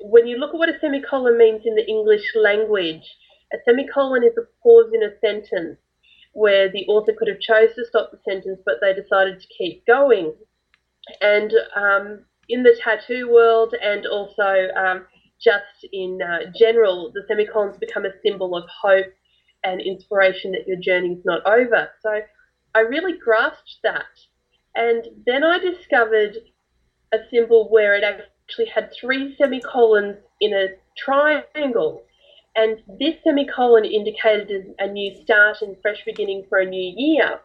when you look at what a semicolon means in the English language, a semicolon is a pause in a sentence where the author could have chose to stop the sentence, but they decided to keep going. And um, in the tattoo world, and also um, just in uh, general, the semicolons become a symbol of hope and inspiration that your journey is not over. So I really grasped that. And then I discovered a symbol where it actually had three semicolons in a triangle. And this semicolon indicated a new start and fresh beginning for a new year.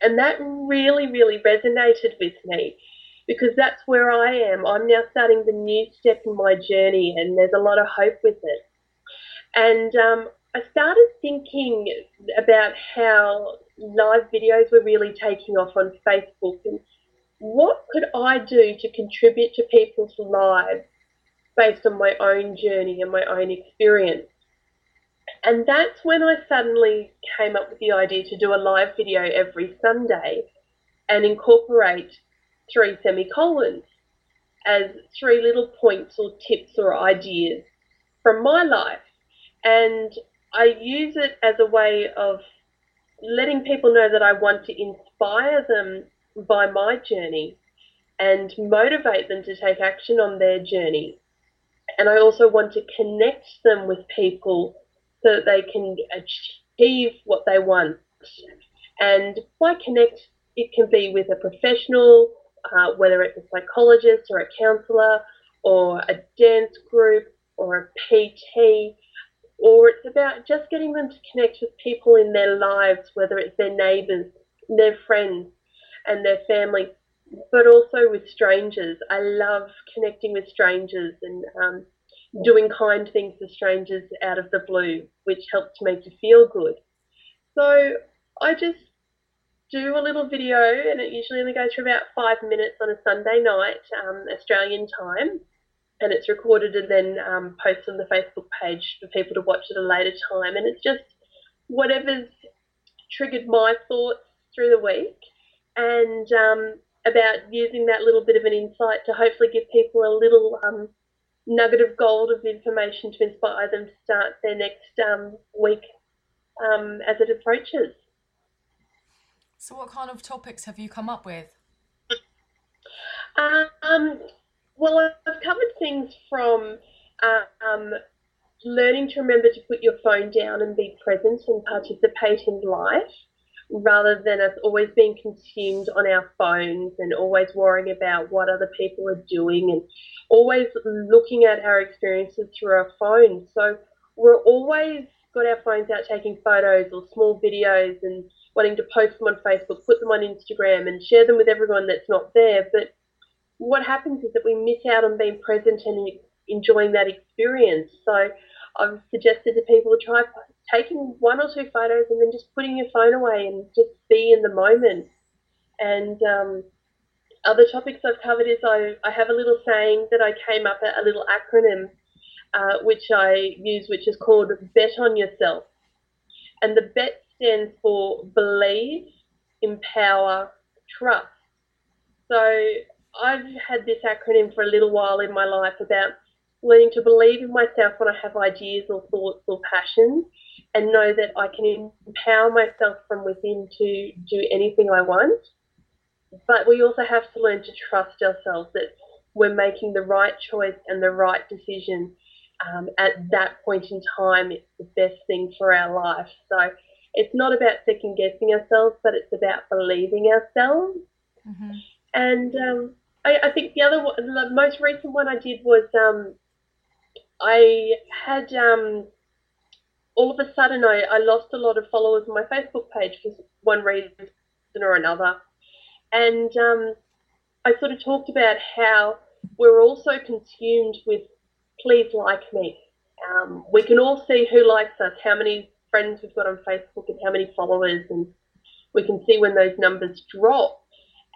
And that really, really resonated with me because that's where I am. I'm now starting the new step in my journey, and there's a lot of hope with it. And um, I started thinking about how live videos were really taking off on Facebook and what could I do to contribute to people's lives based on my own journey and my own experience. And that's when I suddenly came up with the idea to do a live video every Sunday and incorporate three semicolons as three little points or tips or ideas from my life. And I use it as a way of letting people know that I want to inspire them by my journey and motivate them to take action on their journey. And I also want to connect them with people so that they can achieve what they want. And by connect, it can be with a professional, uh, whether it's a psychologist or a counselor or a dance group or a PT or it's about just getting them to connect with people in their lives, whether it's their neighbours, their friends, and their family, but also with strangers. I love connecting with strangers and um, doing kind things to strangers out of the blue, which helps to make you feel good. So I just do a little video, and it usually only goes for about five minutes on a Sunday night, um, Australian time and it's recorded and then um, posted on the Facebook page for people to watch at a later time. And it's just whatever's triggered my thoughts through the week and um, about using that little bit of an insight to hopefully give people a little um, nugget of gold of information to inspire them to start their next um, week um, as it approaches. So, what kind of topics have you come up with? Um, well, I've covered things from um, learning to remember to put your phone down and be present and participate in life rather than us always being consumed on our phones and always worrying about what other people are doing and always looking at our experiences through our phones. So we're always got our phones out taking photos or small videos and wanting to post them on Facebook, put them on Instagram and share them with everyone that's not there. But what happens is that we miss out on being present and enjoying that experience. So I've suggested to people try taking one or two photos and then just putting your phone away and just be in the moment. And um, other topics I've covered is I, I have a little saying that I came up at a little acronym uh, which I use, which is called Bet on Yourself. And the bet stands for believe, empower, trust. So I've had this acronym for a little while in my life about learning to believe in myself when I have ideas or thoughts or passions and know that I can empower myself from within to do anything I want. But we also have to learn to trust ourselves that we're making the right choice and the right decision um, at that point in time, it's the best thing for our life. So it's not about second guessing ourselves, but it's about believing ourselves. Mm-hmm. And um, I, I, think the other the most recent one I did was um, I had um, all of a sudden I, I lost a lot of followers on my Facebook page for one reason or another. And um, I sort of talked about how we're also consumed with please like me. Um, we can all see who likes us, how many friends we've got on Facebook, and how many followers, and we can see when those numbers drop.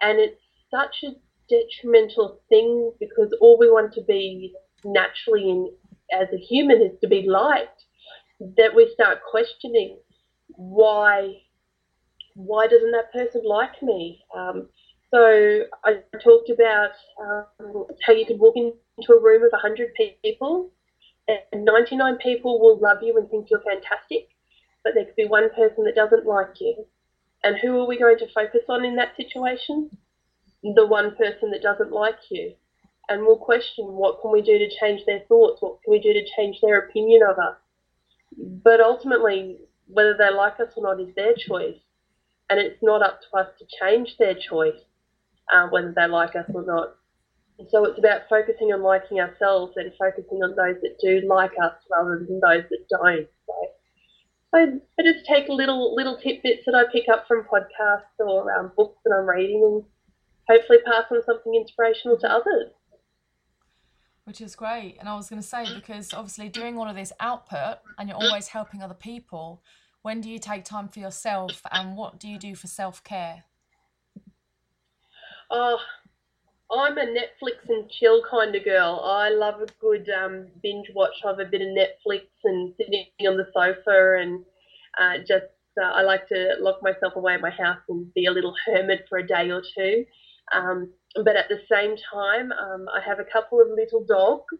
And it's such a detrimental thing because all we want to be naturally in as a human is to be liked that we start questioning why why doesn't that person like me um, so I talked about um, how you could walk into a room of 100 people and 99 people will love you and think you're fantastic, but there could be one person that doesn't like you. And who are we going to focus on in that situation? The one person that doesn't like you. And we'll question what can we do to change their thoughts? What can we do to change their opinion of us? But ultimately, whether they like us or not is their choice. And it's not up to us to change their choice um, whether they like us or not. So it's about focusing on liking ourselves and focusing on those that do like us rather than those that don't. So, I, I just take little little tidbits that I pick up from podcasts or um, books that I'm reading and hopefully pass on something inspirational to others. Which is great. And I was going to say, because obviously doing all of this output and you're always helping other people, when do you take time for yourself and what do you do for self care? Oh, I'm a Netflix and chill kind of girl. I love a good um, binge watch of a bit of Netflix and sitting on the sofa and uh, just uh, I like to lock myself away in my house and be a little hermit for a day or two. Um, but at the same time, um, I have a couple of little dogs,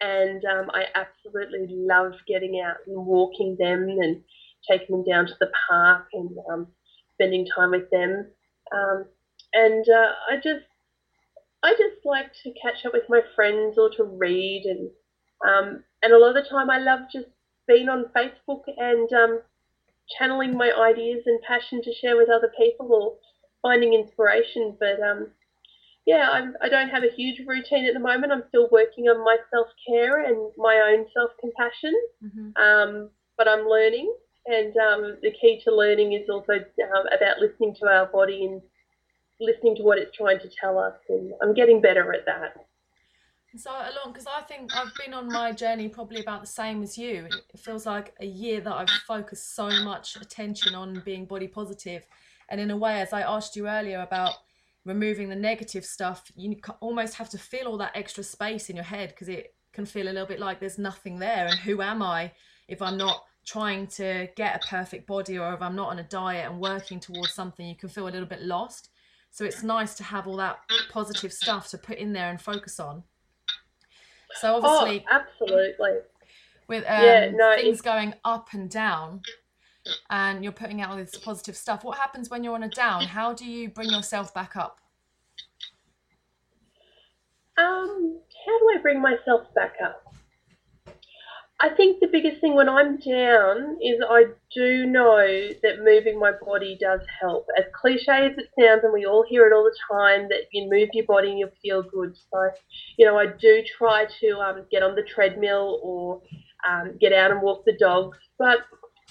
and um, I absolutely love getting out and walking them and taking them down to the park and um, spending time with them. Um, and uh, I just I just like to catch up with my friends or to read and um, and a lot of the time I love just being on Facebook and channeling my ideas and passion to share with other people or finding inspiration. But um, yeah, I'm, I don't have a huge routine at the moment. I'm still working on my self care and my own self compassion. Mm-hmm. Um, but I'm learning, and um, the key to learning is also um, about listening to our body and listening to what it's trying to tell us, and I'm getting better at that. So along, because I think I've been on my journey probably about the same as you. It feels like a year that I've focused so much attention on being body positive, and in a way, as I asked you earlier about removing the negative stuff, you almost have to fill all that extra space in your head because it can feel a little bit like there's nothing there. And who am I if I'm not trying to get a perfect body or if I'm not on a diet and working towards something? You can feel a little bit lost. So it's nice to have all that positive stuff to put in there and focus on. So obviously, oh, absolutely. With um, yeah, no, things going up and down, and you're putting out all this positive stuff. What happens when you're on a down? How do you bring yourself back up? Um, how do I bring myself back up? I think the biggest thing when I'm down is I do know that moving my body does help. As cliche as it sounds, and we all hear it all the time, that you move your body and you feel good. So, you know, I do try to um, get on the treadmill or um, get out and walk the dogs. But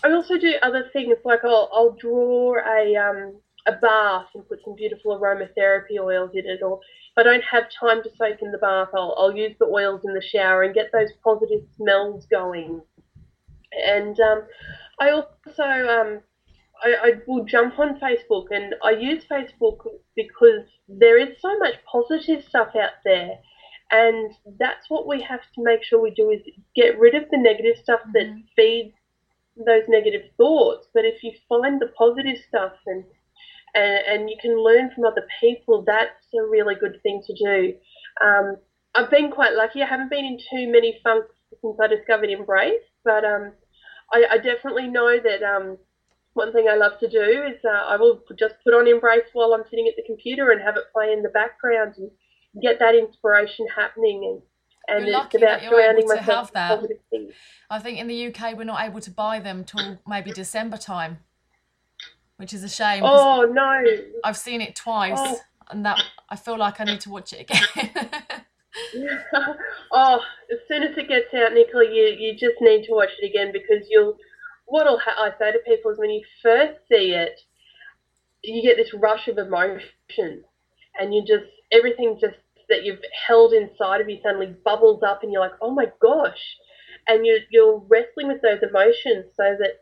I also do other things like I'll, I'll draw a um, a bath and put some beautiful aromatherapy oils in it, or if I don't have time to soak in the bath, I'll, I'll use the oils in the shower and get those positive smells going. And um, I also um, I, I will jump on Facebook and I use Facebook because there is so much positive stuff out there. And that's what we have to make sure we do is get rid of the negative stuff that mm-hmm. feeds those negative thoughts. But if you find the positive stuff and and, and you can learn from other people. That's a really good thing to do. Um, I've been quite lucky. I haven't been in too many funks since I discovered Embrace, but um, I, I, definitely know that um, one thing I love to do is uh, I will just put on Embrace while I'm sitting at the computer and have it play in the background and get that inspiration happening and and You're it's about that you're able surrounding to myself have with that. positive things. I think in the UK we're not able to buy them till maybe December time, which is a shame. Oh no! I've seen it twice, Oh. and that I feel like I need to watch it again. oh, as soon as it gets out, Nicola, you, you just need to watch it again because you'll. What'll ha- I say to people is when you first see it, you get this rush of emotion, and you just everything just that you've held inside of you suddenly bubbles up, and you're like, oh my gosh, and you're, you're wrestling with those emotions so that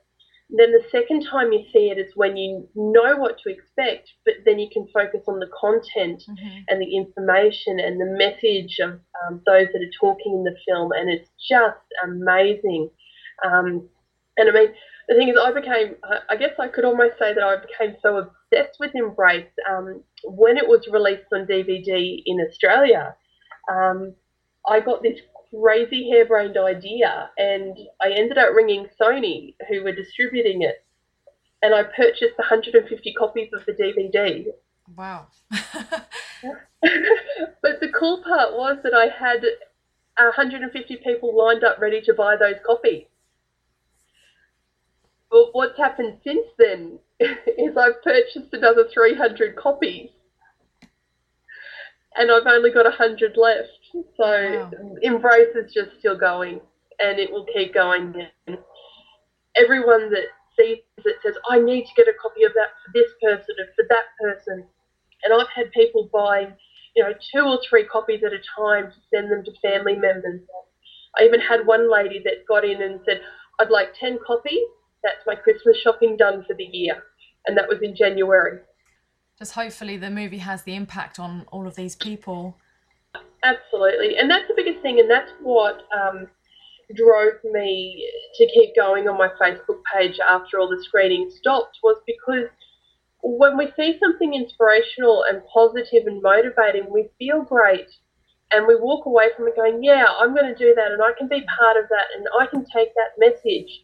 then the second time you see it is when you know what to expect, but then you can focus on the content Mhm. and the information and the message of um, those that are talking in the film, and it's just amazing. Um, and I mean, the thing is, I became, I- guess I could almost say that I became so obsessed with Embrace um, when it was released on DVD in Australia. Um, I got this crazy harebrained idea, and I ended up ringing Sony, who were distributing it, and I purchased 150 copies of the DVD. wow. but the cool part was that I had 150 people lined up ready to buy those copies. But what's happened since then is I've purchased another 300 copies. And I've only got 100 left. So Wow. Embrace is just still going and it will keep going. And everyone that sees it says, I need to get a copy of that for this person and for that person. And I've had people buying, you know, two or three copies at a time to send them to family members. I even had one lady that got in and said, I'd like 10 copies. That's my Christmas shopping done for the year. And that was in January. Just hopefully the movie has the impact on all of these people. Absolutely. And that's the biggest thing. And that's what um, drove me to keep going on my Facebook page after all the screening stopped was because when we see something inspirational and positive and motivating, we feel great. And we walk away from it going, yeah, I'm going to do that and I can be part of that and I can take that message.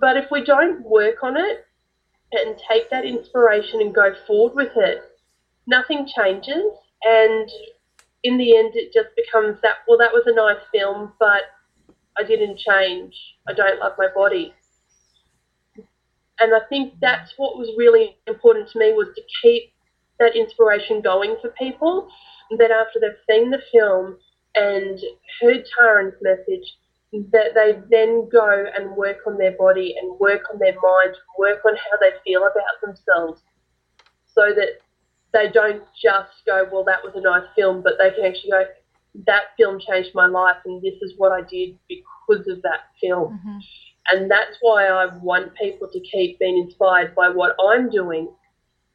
But if we don't work on it and take that inspiration and go forward with it, nothing changes. And in the end, it just becomes that, well, that was a nice film, but I didn't change. I don't love my body. And I think that's what was really important to me was to keep that inspiration going for people. And then after they've seen the film and heard Taryn's message, that they then go and work on their body and work on their mind, work on how they feel about themselves, so that they don't just go, well, that was a nice film, but they can actually go, that film changed my life, and this is what I did because of that film. Mhm. And that's why I want people to keep being inspired by what I'm doing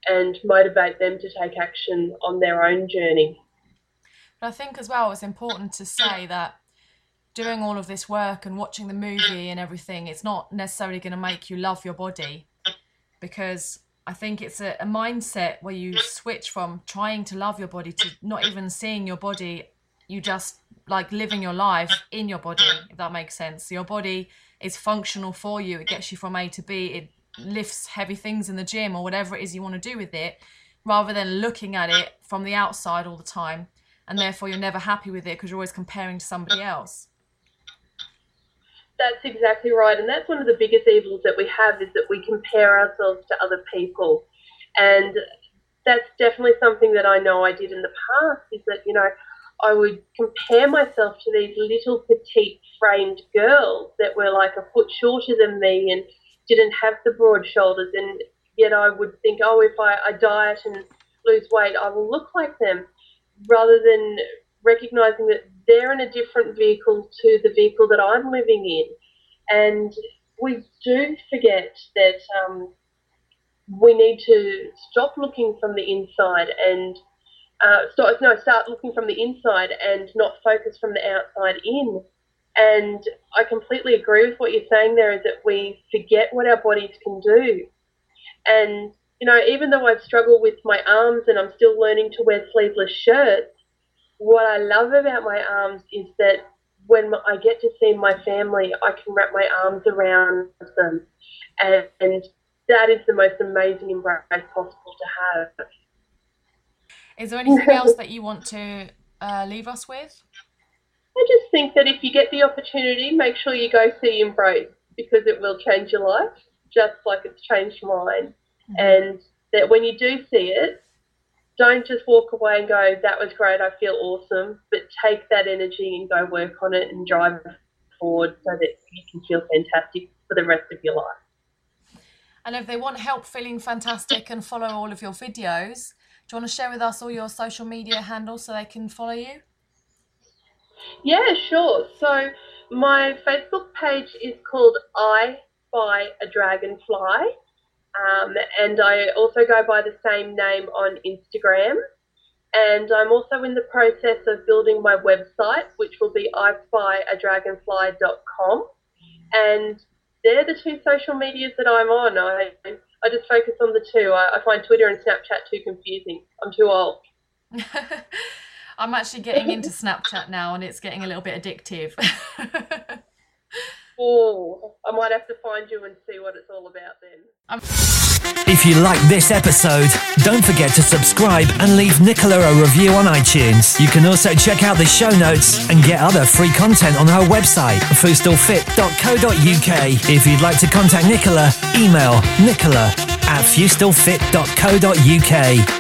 and motivate them to take action on their own journey. But I think as well it's important to say that doing all of this work and watching the movie and everything, it's not necessarily going to make you love your body because I think it's a, a mindset where you switch from trying to love your body to not even seeing your body. You just like living your life in your body, if that makes sense. Your body is functional for you, it gets you from A to B, it lifts heavy things in the gym or whatever it is you want to do with it, rather than looking at it from the outside all the time and therefore you're never happy with it because you're always comparing to somebody else. That's exactly right. And that's one of the biggest evils that we have is that we compare ourselves to other people. And that's definitely something that I know I did in the past is that, you know, I would compare myself to these little petite framed girls that were like a foot shorter than me and didn't have the broad shoulders. And yet I would think, oh, if I, I diet and lose weight, I will look like them rather than recognizing that they're in a different vehicle to the vehicle that I'm living in. And we do forget that um, we need to stop looking from the inside and uh, start, no, start looking from the inside and not focus from the outside in. And I completely agree with what you're saying there is that we forget what our bodies can do. And, you know, even though I've struggled with my arms and I'm still learning to wear sleeveless shirts, what I love about my arms is that when I get to see my family, I can wrap my arms around them. And, and that is the most amazing embrace possible to have. Is there anything else that you want to uh, leave us with? I just think that if you get the opportunity, make sure you go see Embrace because it will change your life, just like it's changed mine. Mm-hmm. And that when you do see it, don't just walk away and go, that was great, I feel awesome, but take that energy and go work on it and drive forward so that you can feel fantastic for the rest of your life. And if they want help feeling fantastic and follow all of your videos, do you want to share with us all your social media handles so they can follow you? Yeah, sure. So my Facebook page is called I Spy a Dragonfly. Um, and I also go by the same name on Instagram. And I'm also in the process of building my website, which will be ispyadragonfly.com. And they're the two social medias that I'm on. I, I just focus on the two. I, I find Twitter and Snapchat too confusing. I'm too old. I'm actually getting into Snapchat now and it's getting a little bit addictive. oh, I might have to find you and see what it's all about then. I'm- if you like this episode, don't forget to subscribe and leave Nicola a review on iTunes. You can also check out the show notes and get other free content on her website, fustelfit.co.uk. If you'd like to contact Nicola, email nicola at fustelfit.co.uk.